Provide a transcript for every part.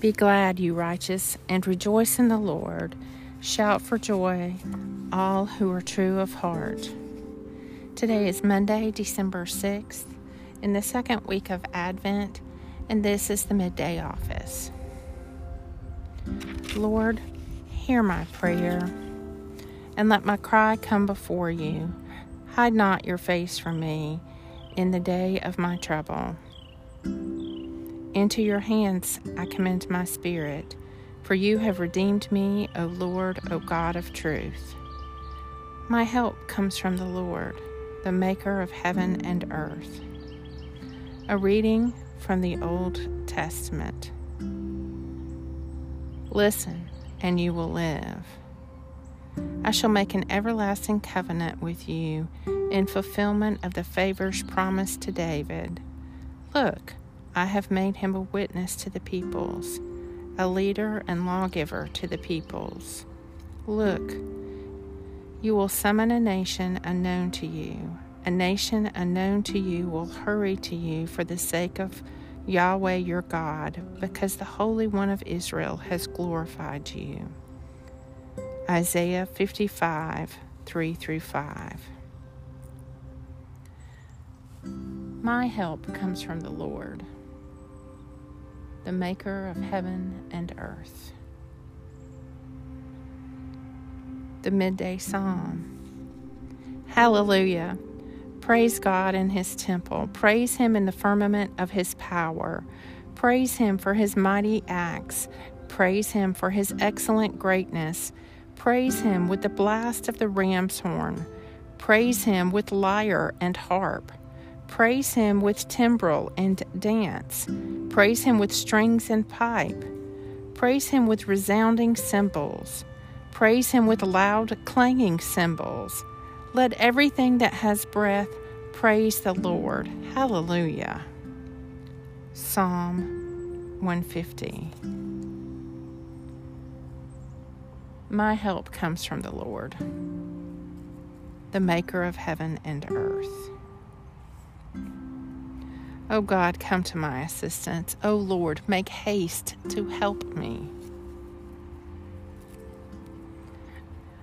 Be glad, you righteous, and rejoice in the Lord. Shout for joy, all who are true of heart. Today is Monday, December 6th, in the second week of Advent, and this is the midday office. Lord, hear my prayer, and let my cry come before you. Hide not your face from me in the day of my trouble. Into your hands I commend my spirit, for you have redeemed me, O Lord, O God of truth. My help comes from the Lord, the maker of heaven and earth. A reading from the Old Testament. Listen, and you will live. I shall make an everlasting covenant with you in fulfillment of the favors promised to David. Look, I have made him a witness to the peoples, a leader and lawgiver to the peoples. Look, you will summon a nation unknown to you. A nation unknown to you will hurry to you for the sake of Yahweh your God, because the Holy One of Israel has glorified you. Isaiah 55 3 through 5. My help comes from the Lord the maker of heaven and earth. The Midday Psalm. Hallelujah. Praise God in his temple. Praise him in the firmament of his power. Praise him for his mighty acts. Praise him for his excellent greatness. Praise him with the blast of the ram's horn. Praise him with lyre and harp. Praise him with timbrel and dance. Praise him with strings and pipe. Praise him with resounding cymbals. Praise him with loud clanging cymbals. Let everything that has breath praise the Lord. Hallelujah. Psalm 150. My help comes from the Lord, the maker of heaven and earth. O oh God, come to my assistance. O oh Lord, make haste to help me.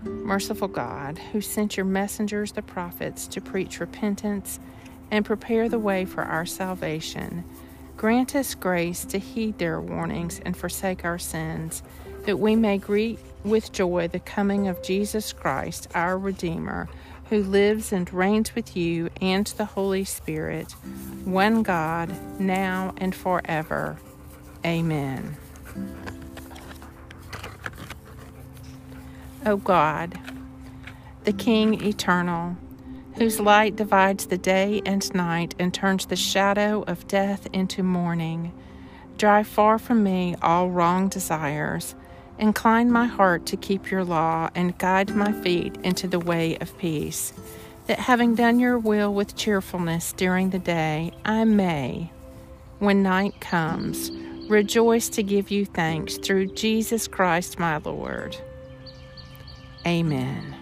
Merciful God, who sent your messengers, the prophets, to preach repentance and prepare the way for our salvation, grant us grace to heed their warnings and forsake our sins, that we may greet with joy the coming of Jesus Christ, our Redeemer who lives and reigns with you and the Holy Spirit, one God, now and forever. Amen. O God, the King eternal, whose light divides the day and night and turns the shadow of death into morning, drive far from me all wrong desires Incline my heart to keep your law and guide my feet into the way of peace, that having done your will with cheerfulness during the day, I may, when night comes, rejoice to give you thanks through Jesus Christ my Lord. Amen.